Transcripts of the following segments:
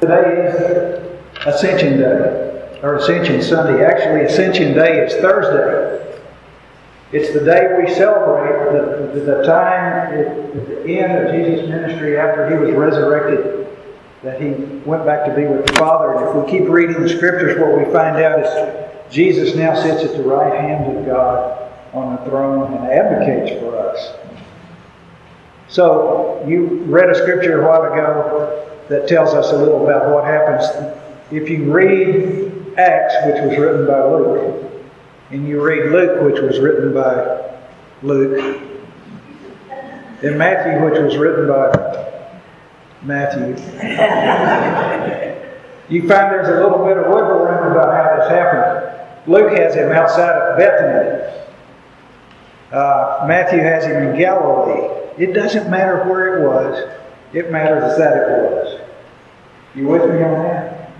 Today is Ascension Day, or Ascension Sunday. Actually, Ascension Day is Thursday. It's the day we celebrate the, the, time at, the end of Jesus' ministry after he was resurrected, that he went back to be with the Father. And if we keep reading the scriptures, what we find out is Jesus now sits at the right hand of God on the throne and advocates for us. So, you read a scripture a while ago that tells us a little about what happens if you read Acts, which was written by Luke, and you read Luke, which was written by Luke, and Matthew, which was written by Matthew, you find there's a little bit of wiggle room about how this happened. Luke has him outside of Bethany. Uh, Matthew has him in Galilee. It doesn't matter where it was, it matters that it was. You with me on that?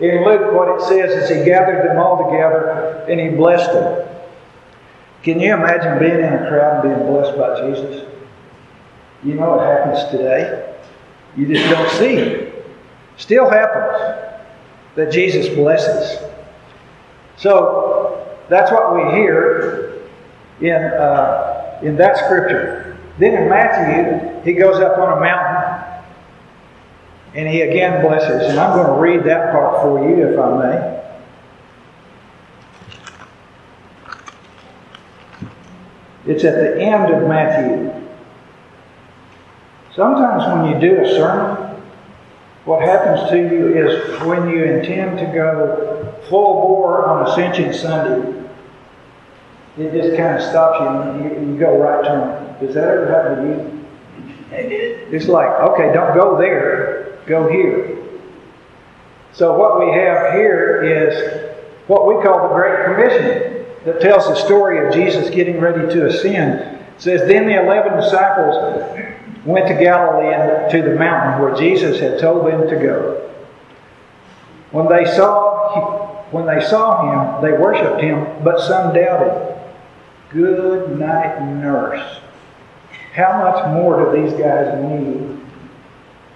In Luke, what it says is he gathered them all together and he blessed them. Can you imagine being in a crowd and being blessed by Jesus? You know it happens today. You just don't see it. Still happens that Jesus blesses. So that's what we hear in, uh, in that scripture. Then in Matthew, he goes up on a mountain and he again blesses. And I'm going to read that part for you, if I may. It's at the end of Matthew. Sometimes when you do a sermon, what happens to you is when you intend to go full bore on Ascension Sunday, it just kind of stops you and you, you go right turn. Does that ever happen to you? It's like, okay, don't go there, go here. So what we have here is what we call the Great Commission that tells the story of Jesus getting ready to ascend. It says, Then the eleven disciples went to Galilee and to the mountain where Jesus had told them to go. When they saw when they saw him, they worshipped him, but some doubted. Good night, nurse. How much more do these guys need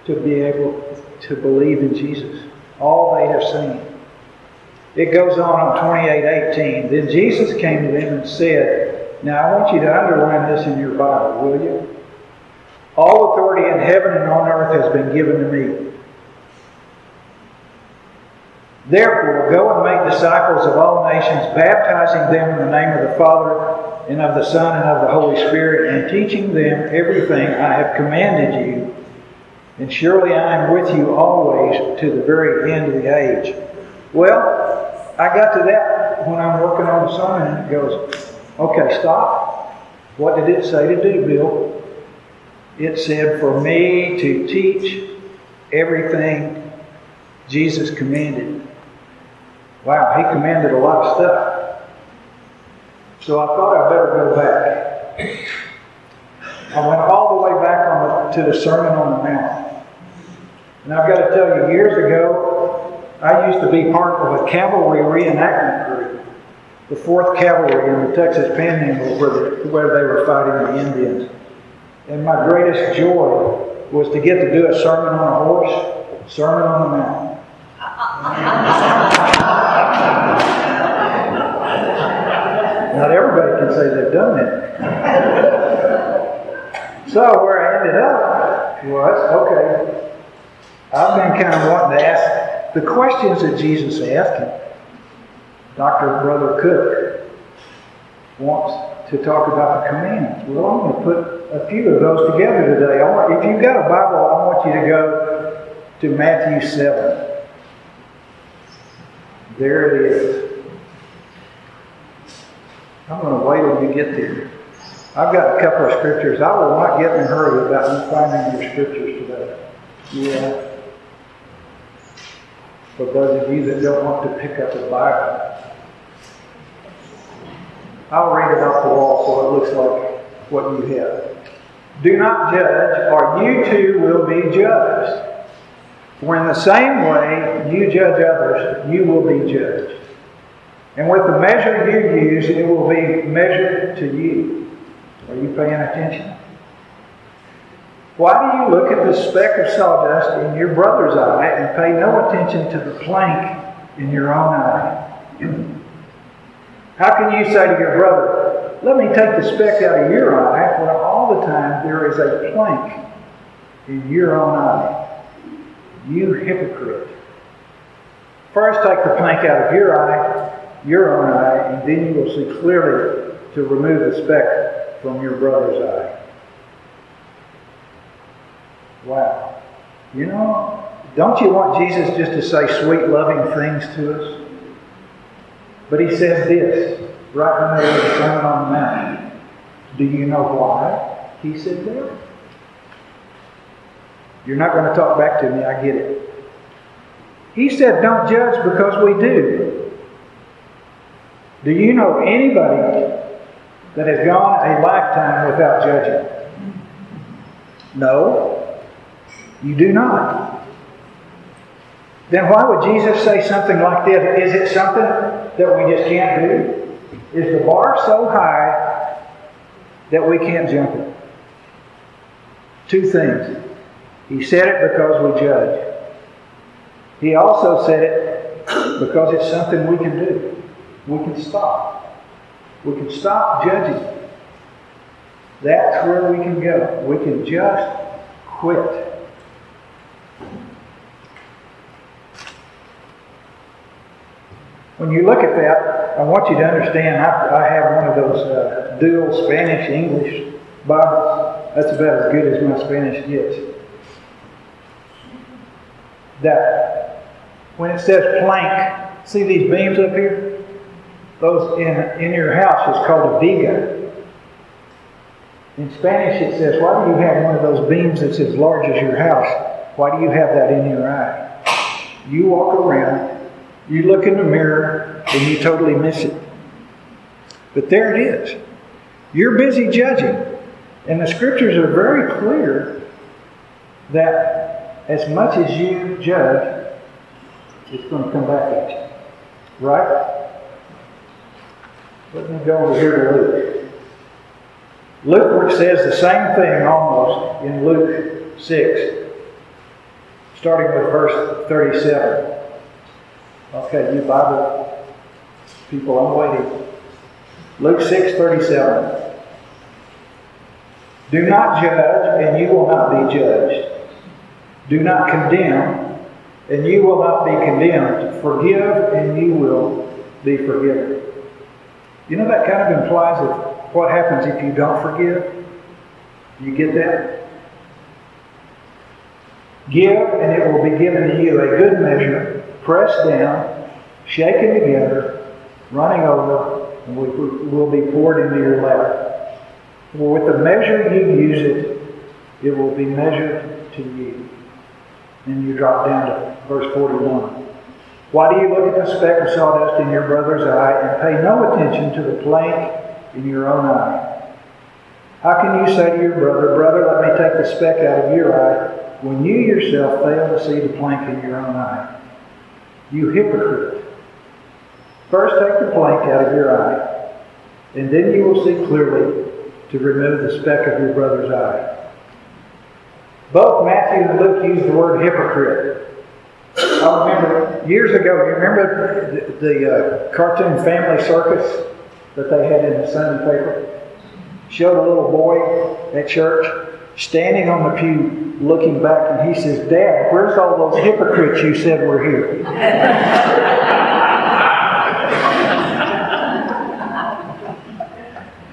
to be able to believe in Jesus? All they have seen. It goes on on 28:18. Then Jesus came to them and said, Now I want you to underline this in your Bible, will you? All authority in heaven and on earth has been given to me. Therefore, go and make disciples of all nations, baptizing them in the name of the Father and of the Son and of the Holy Spirit, and teaching them everything I have commanded you. And surely I am with you always to the very end of the age. Well, I got to that when I'm working on the sermon, and it goes, okay, stop. What did it say to do, Bill? It said for me to teach everything Jesus commanded. Wow, he commanded a lot of stuff. So I thought I'd better go back. I went all the way back on the, to the Sermon on the Mount. And I've got to tell you, years ago, I used to be part of a cavalry reenactment group, the 4th Cavalry in the Texas Panhandle, where, the, where they were fighting the Indians. And my greatest joy was to get to do a sermon on a horse, sermon on the mountain. Not everybody can say they've done it. so where I ended up was okay. I've been kind of wanting to ask the questions that Jesus asked. Him. Dr. Brother Cook wants to talk about the commandments. Well, I'm going to put a few of those together today. Want, if you've got a Bible, I want you to go to Matthew 7. There it is. I'm going to wait till you get there. I've got a couple of scriptures. I will not get in a hurry about you finding your scriptures today. Yeah. For those of you that don't want to pick up a Bible, I'll read it off the wall so it looks like what you have. Do not judge, or you too will be judged. For in the same way you judge others, you will be judged. And with the measure you use, it will be measured to you. Are you paying attention? Why do you look at the speck of sawdust in your brother's eye and pay no attention to the plank in your own eye? How can you say to your brother, Let me take the speck out of your eye, when all the time there is a plank in your own eye? You hypocrite. First, take the plank out of your eye, your own eye, and then you will see clearly to remove the speck from your brother's eye. Wow. You know, don't you want Jesus just to say sweet, loving things to us? But he says this right in the middle of the Sermon on the Mount. Do you know why he said that? You're not going to talk back to me, I get it. He said, Don't judge because we do. Do you know anybody that has gone a lifetime without judging? No, you do not. Then why would Jesus say something like this? Is it something that we just can't do? Is the bar so high that we can't jump it? Two things. He said it because we judge. He also said it because it's something we can do. We can stop. We can stop judging. That's where we can go. We can just quit. When you look at that, I want you to understand I, I have one of those uh, dual Spanish English Bibles. That's about as good as my Spanish gets. That when it says plank, see these beams up here? Those in, in your house is called a viga. In Spanish it says, Why do you have one of those beams that's as large as your house? Why do you have that in your eye? You walk around you look in the mirror and you totally miss it. But there it is. You're busy judging. And the scriptures are very clear that as much as you judge, it's going to come back at you. Right? Let me go over here to Luke. Luke says the same thing almost in Luke 6, starting with verse 37. Okay, you Bible people, I'm waiting. Luke 6 37. Do not judge, and you will not be judged. Do not condemn, and you will not be condemned. Forgive, and you will be forgiven. You know that kind of implies that what happens if you don't forgive? You get that? Give, and it will be given to you a good measure pressed down, shaken together, running over, and will be poured into your lap. For with the measure you use it, it will be measured to you. And you drop down to verse 41. Why do you look at the speck of sawdust in your brother's eye and pay no attention to the plank in your own eye? How can you say to your brother, Brother, let me take the speck out of your eye, when you yourself fail to see the plank in your own eye? You hypocrite. First take the plank out of your eye, and then you will see clearly to remove the speck of your brother's eye. Both Matthew and Luke use the word hypocrite. I remember years ago, you remember the, the uh, cartoon Family Circus that they had in the Sunday paper? Showed a little boy at church standing on the pew looking back and he says, Dad, where's all those hypocrites you said were here?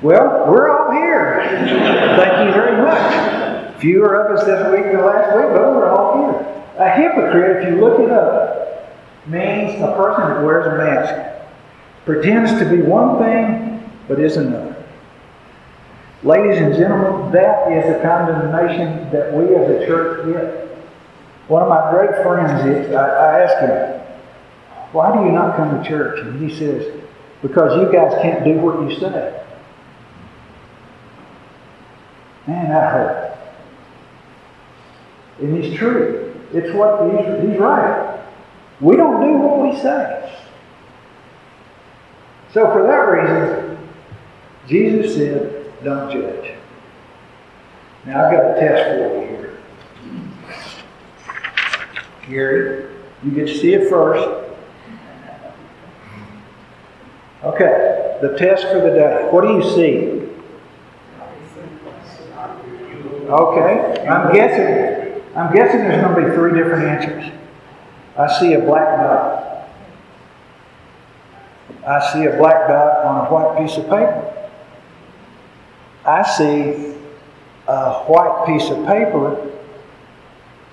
well, we're all here. Thank you very much. Fewer of us this week than last week, but we're all here. A hypocrite, if you look it up, means a person that wears a mask, pretends to be one thing, but is another. Ladies and gentlemen, that is the condemnation that we as a church get. One of my great friends, I, I asked him, why do you not come to church? And he says, because you guys can't do what you say. Man, that hurt. And he's true. It's what he's, he's right. We don't do what we say. So for that reason, Jesus said, don't judge. Now I've got a test for you here. Gary, you get to see it first. Okay, the test for the day. What do you see? Okay, I'm guessing. I'm guessing there's going to be three different answers. I see a black dot. I see a black dot on a white piece of paper. I see a white piece of paper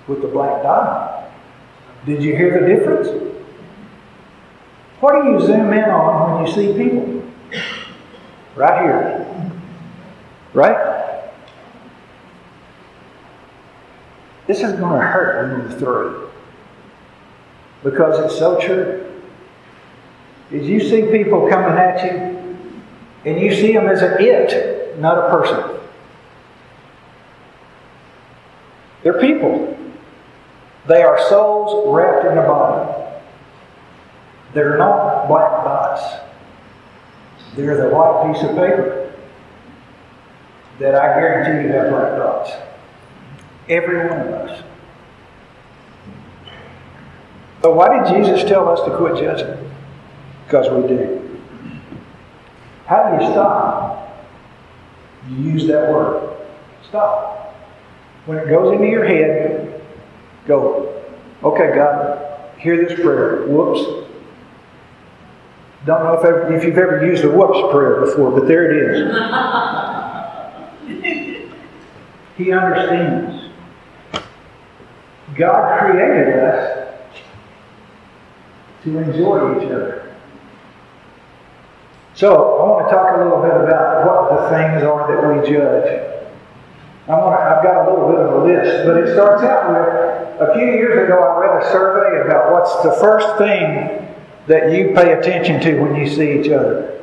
with a black dot. Did you hear the difference? What do you zoom in on when you see people? Right here. Right? This is going to hurt when you're through. Because it's so true. Is you see people coming at you, and you see them as an it, not a person. They're people. They are souls wrapped in a body. They're not black dots. They're the white piece of paper that I guarantee you have black dots. Every one of us. But why did Jesus tell us to quit judging? Because we do. How do you stop? You use that word. Stop. When it goes into your head, go, okay, God, hear this prayer. Whoops. Don't know if, ever, if you've ever used a whoops prayer before, but there it is. he understands. God created us to enjoy each other. So, I want to talk a little bit about what the things are that we judge. I want to, I've got a little bit of a list, but it starts out with a few years ago I read a survey about what's the first thing that you pay attention to when you see each other?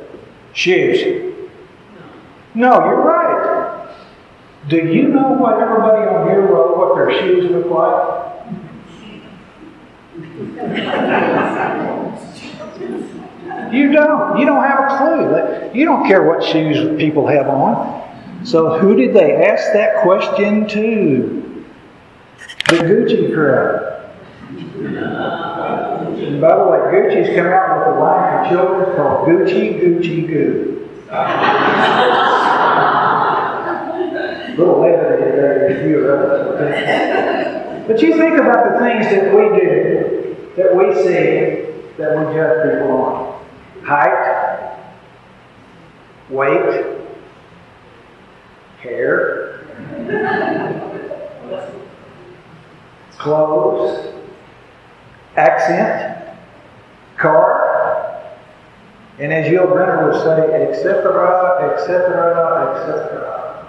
Shoes. No, you're right. Do you know what everybody on your road, what their shoes look like? You don't. You don't have a clue. You don't care what shoes people have on. So, who did they ask that question to? The Gucci crowd. And by the way, Gucci's come out with a line for children called Gucci Gucci Goo. little levity there, a few of us. But you think about the things that we do, that we see, that we judge people on height, weight, hair, clothes, accent, car, and as Yul Brynner would say, etc., etc., etc.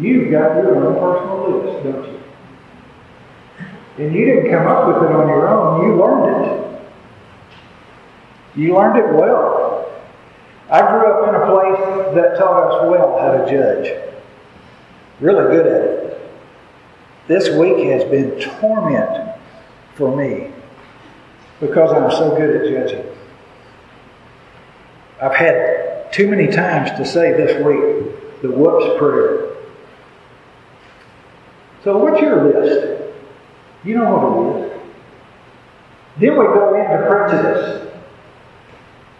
You've got your own personal list, don't you? And you didn't come up with it on your own, you learned it. You learned it well. I grew up in a place that taught us well how to judge. Really good at it. This week has been torment for me because I'm so good at judging. I've had too many times to say this week the whoops prayer. So, what's your list? You know what it is. Then we go into prejudice.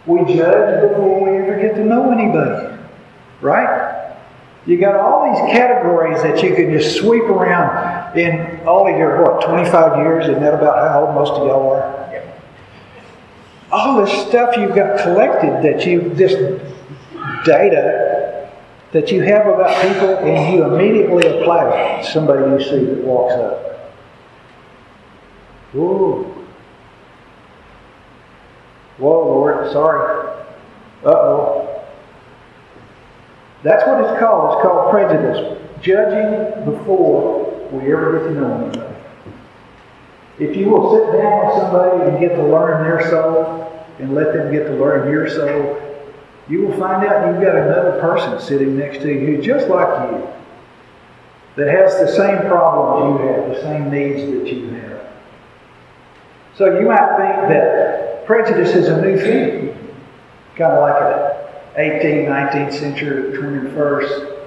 We judge before we ever get to know anybody. Right? You got all these categories that you can just sweep around in all of your, what, 25 years? Isn't that about how old most of y'all are? Yeah. All this stuff you've got collected that you, this data that you have about people, and you immediately apply it to somebody you see that walks up. Ooh. Whoa, Lord, sorry. Uh oh. That's what it's called. It's called prejudice. Judging before we ever get to know anybody. If you will sit down with somebody and get to learn their soul and let them get to learn your soul, you will find out you've got another person sitting next to you just like you that has the same problems you have, the same needs that you have. So you might think that prejudice is a new thing, kind of like a 18th, 19th century, 21st.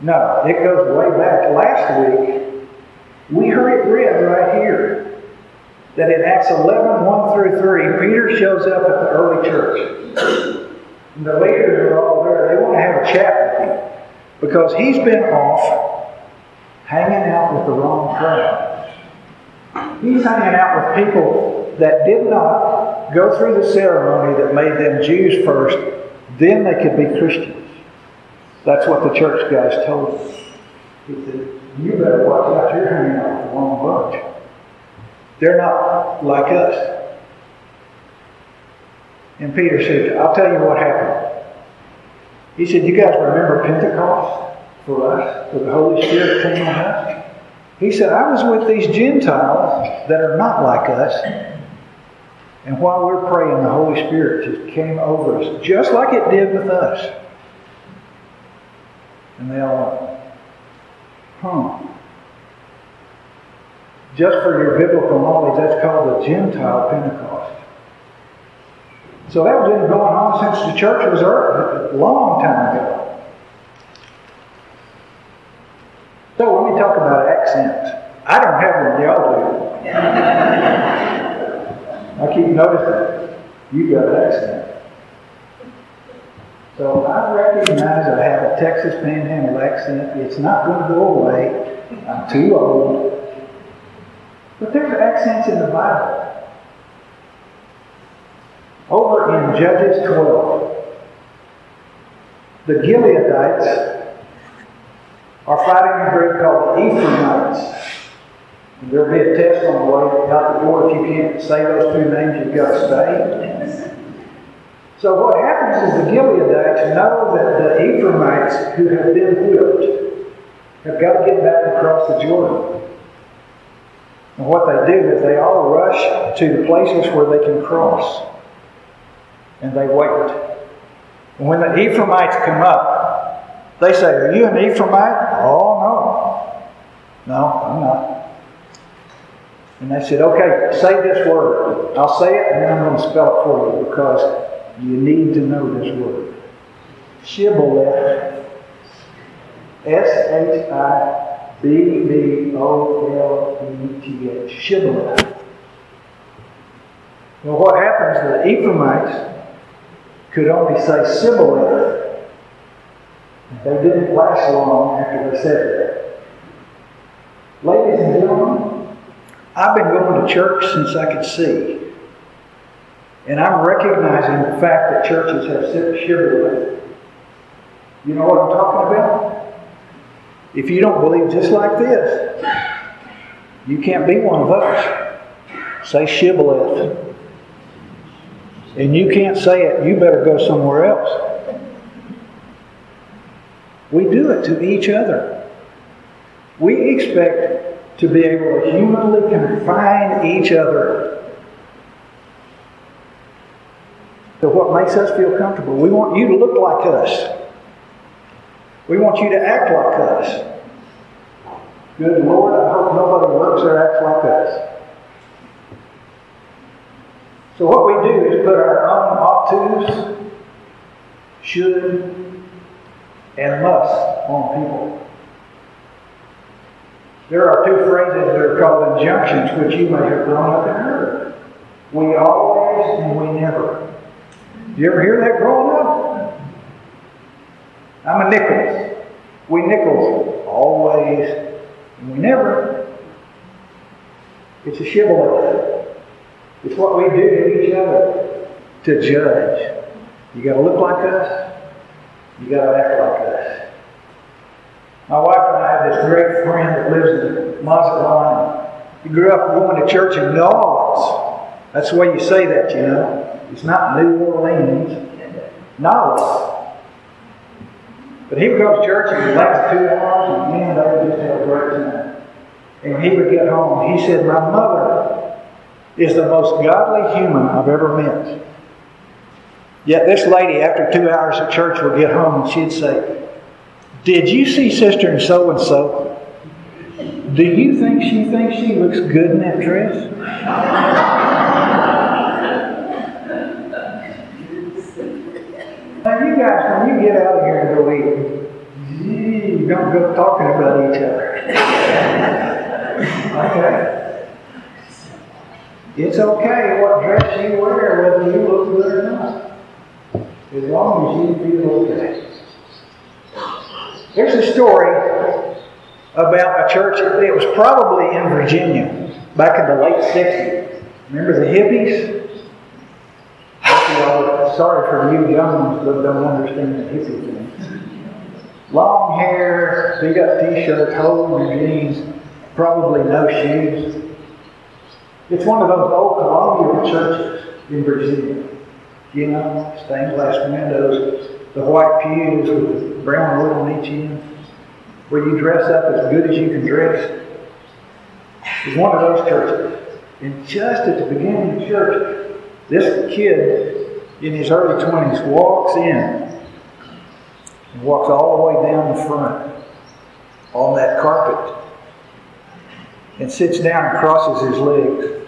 No, it goes way back. Last week, We heard it read right here that in Acts 11 1 through 3, Peter shows up at the early church. And the leaders are all there. They want to have a chat with him because he's been off hanging out with the wrong crowd. He's hanging out with people that did not go through the ceremony that made them Jews first, then they could be Christians. That's what the church guys told him. He said, You better watch out, you're hanging out with the wrong bunch. They're not like us. And Peter said, I'll tell you what happened. He said, You guys remember Pentecost for us, for the Holy Spirit came on us? He said, I was with these Gentiles that are not like us. And while we're praying, the Holy Spirit just came over us, just like it did with us. And they all huh. Just for your biblical knowledge, that's called the Gentile Pentecost. So that was been going on since the church was early, a long time ago. So let me talk about accents. I don't have one, y'all do. I keep noticing you got an accent. So I recognize I have a Texas Panhandle accent. It's not going to go away. I'm too old. But there's accents in the Bible. Over in Judges 12, the Gileadites are fighting group called the Ephraimites. There'll be a test on the way out the door. If you can't say those two names, you've got to stay. So what happens is the Gileadites know that the Ephraimites who have been whipped have got to get back across the Jordan. And what they do is they all rush to the places where they can cross and they wait. And when the Ephraimites come up, they say, Are you an Ephraimite? Oh, no. No, I'm not. And they said, Okay, say this word. I'll say it and then I'm going to spell it for you because you need to know this word. Shibboleth. S H I B B O L E T H. Shibboleth. Well, what happens, the Ephraimites could only say Sibboleth. They didn't last long after they said that. Ladies and gentlemen, I've been going to church since I could see. And I'm recognizing the fact that churches have shibboleth. You know what I'm talking about? If you don't believe just like this, you can't be one of us. Say shibboleth and you can't say it, you better go somewhere else. We do it to each other. We expect to be able to humanly confine each other to what makes us feel comfortable. We want you to look like us. We want you to act like us. Good Lord, I hope nobody looks or acts like us. So what we do is put our own ought should, and must on people. There are two phrases that are called injunctions, which you may have grown up and heard. We always and we never. Did you ever hear that growing up? I'm a Nichols. We Nichols. Always and we never. It's a shibboleth. It's what we do to each other to judge. You got to look like us. You got to act like us. My wife and I have this great friend that lives in Mazatlan. He grew up going to church in New Orleans. That's the way you say that, you know. It's not New Orleans. New Orleans. But he would go to church and he'd last two hours, and man, they would just have a great time. And he would get home. He said, My mother is the most godly human I've ever met. Yet this lady, after two hours of church, would get home and she'd say, Did you see Sister and so and so? Do you think she thinks she looks good in that dress? now, you guys, when you get out of here and go eat, you don't go talking about each other. Okay? It's okay what dress you wear, whether you look good or not. As long as you feel okay. There's a story about a church, it was probably in Virginia back in the late 60s. Remember the hippies? Sorry for you young ones that don't understand the hippie thing. Long hair, beat up t-shirts, holes in jeans, probably no shoes. It's one of those old colonial churches in Virginia. You know, stained glass windows, the white pews with brown wood on each end, where you dress up as good as you can dress. It's one of those churches. And just at the beginning of the church, this kid in his early 20s walks in and walks all the way down the front on that carpet and sits down and crosses his legs.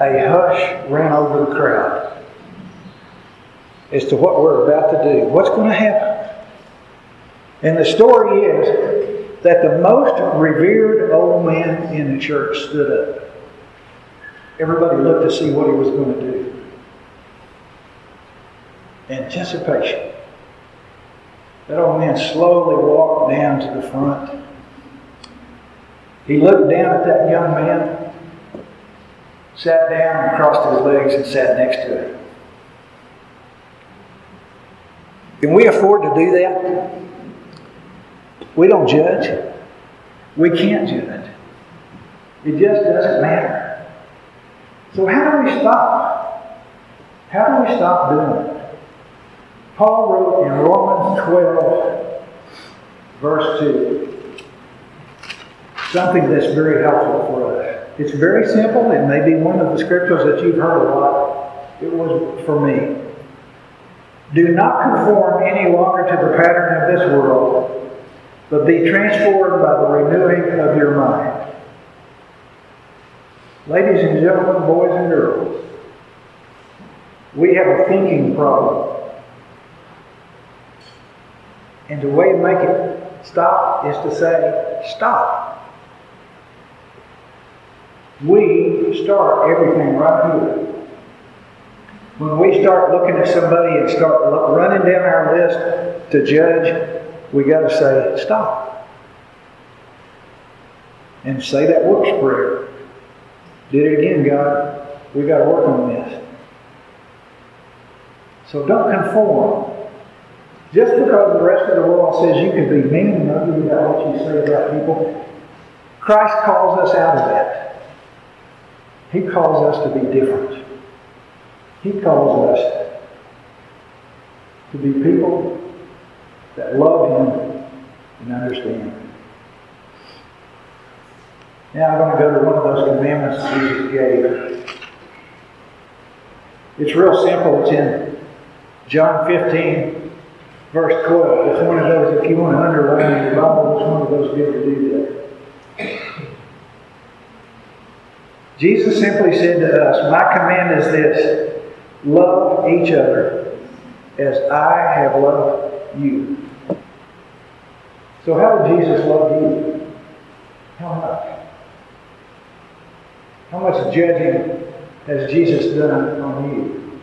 A hush ran over the crowd as to what we're about to do. What's going to happen? And the story is that the most revered old man in the church stood up. Everybody looked to see what he was going to do. Anticipation. That old man slowly walked down to the front. He looked down at that young man, sat down and crossed his legs and sat next to him. Can we afford to do that? We don't judge. We can't judge. It just doesn't matter. So, how do we stop? How do we stop doing it? Paul wrote in Romans 12, verse 2, something that's very helpful for us. It's very simple. It may be one of the scriptures that you've heard a lot. It was for me. Do not conform any longer to the pattern of this world, but be transformed by the renewing of your mind. Ladies and gentlemen, boys and girls, we have a thinking problem. And the way to make it stop is to say, stop. We start everything right here. When we start looking at somebody and start running down our list to judge, we got to say, stop. And say that works prayer. Did it again, God. We got to work on this. So don't conform. Just because the rest of the world says you can be mean and ugly about what you say about people, Christ calls us out of that. He calls us to be different. He calls us to be people that love Him and understand Him. Now I'm going to go to one of those commandments Jesus gave. It's real simple. It's in John 15, verse 12. It's one of those, if you want to underline your Bible, it's one of those good to do that. Jesus simply said to us, My command is this Love each other as I have loved you. So, how did Jesus love you? How much? How much judging has Jesus done on you?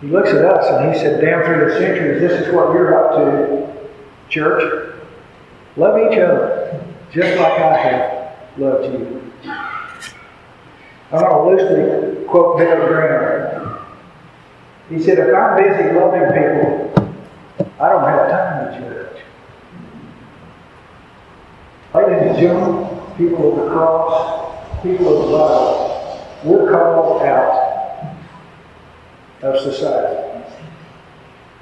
He looks at us and he said, Down through the centuries, this is what you're up to, church. Love each other just like I have loved you. I'm to loosely quote Bill Graham. He said, If I'm busy loving people, I don't have time to judge. Ladies and gentlemen, people of the cross, people of the Bible, we're called out of society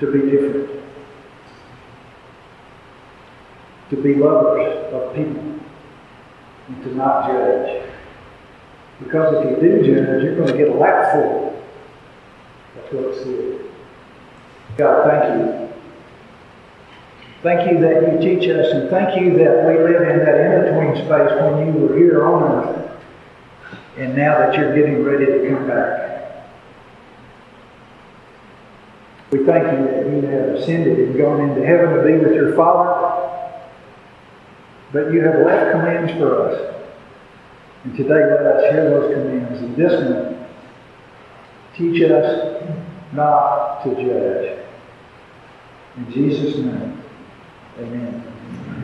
to be different, to be lovers of people, and to not judge. Because if you do judge, you're going to get a lap full. That's what it said. God, thank you. Thank you that you teach us, and thank you that we live in that in-between space when you were here on earth, and now that you're getting ready to come back. We thank you that you have ascended and gone into heaven to be with your Father. But you have left commands for us. And today let us hear those commands. And this one, teach us not to judge. In Jesus' name, amen.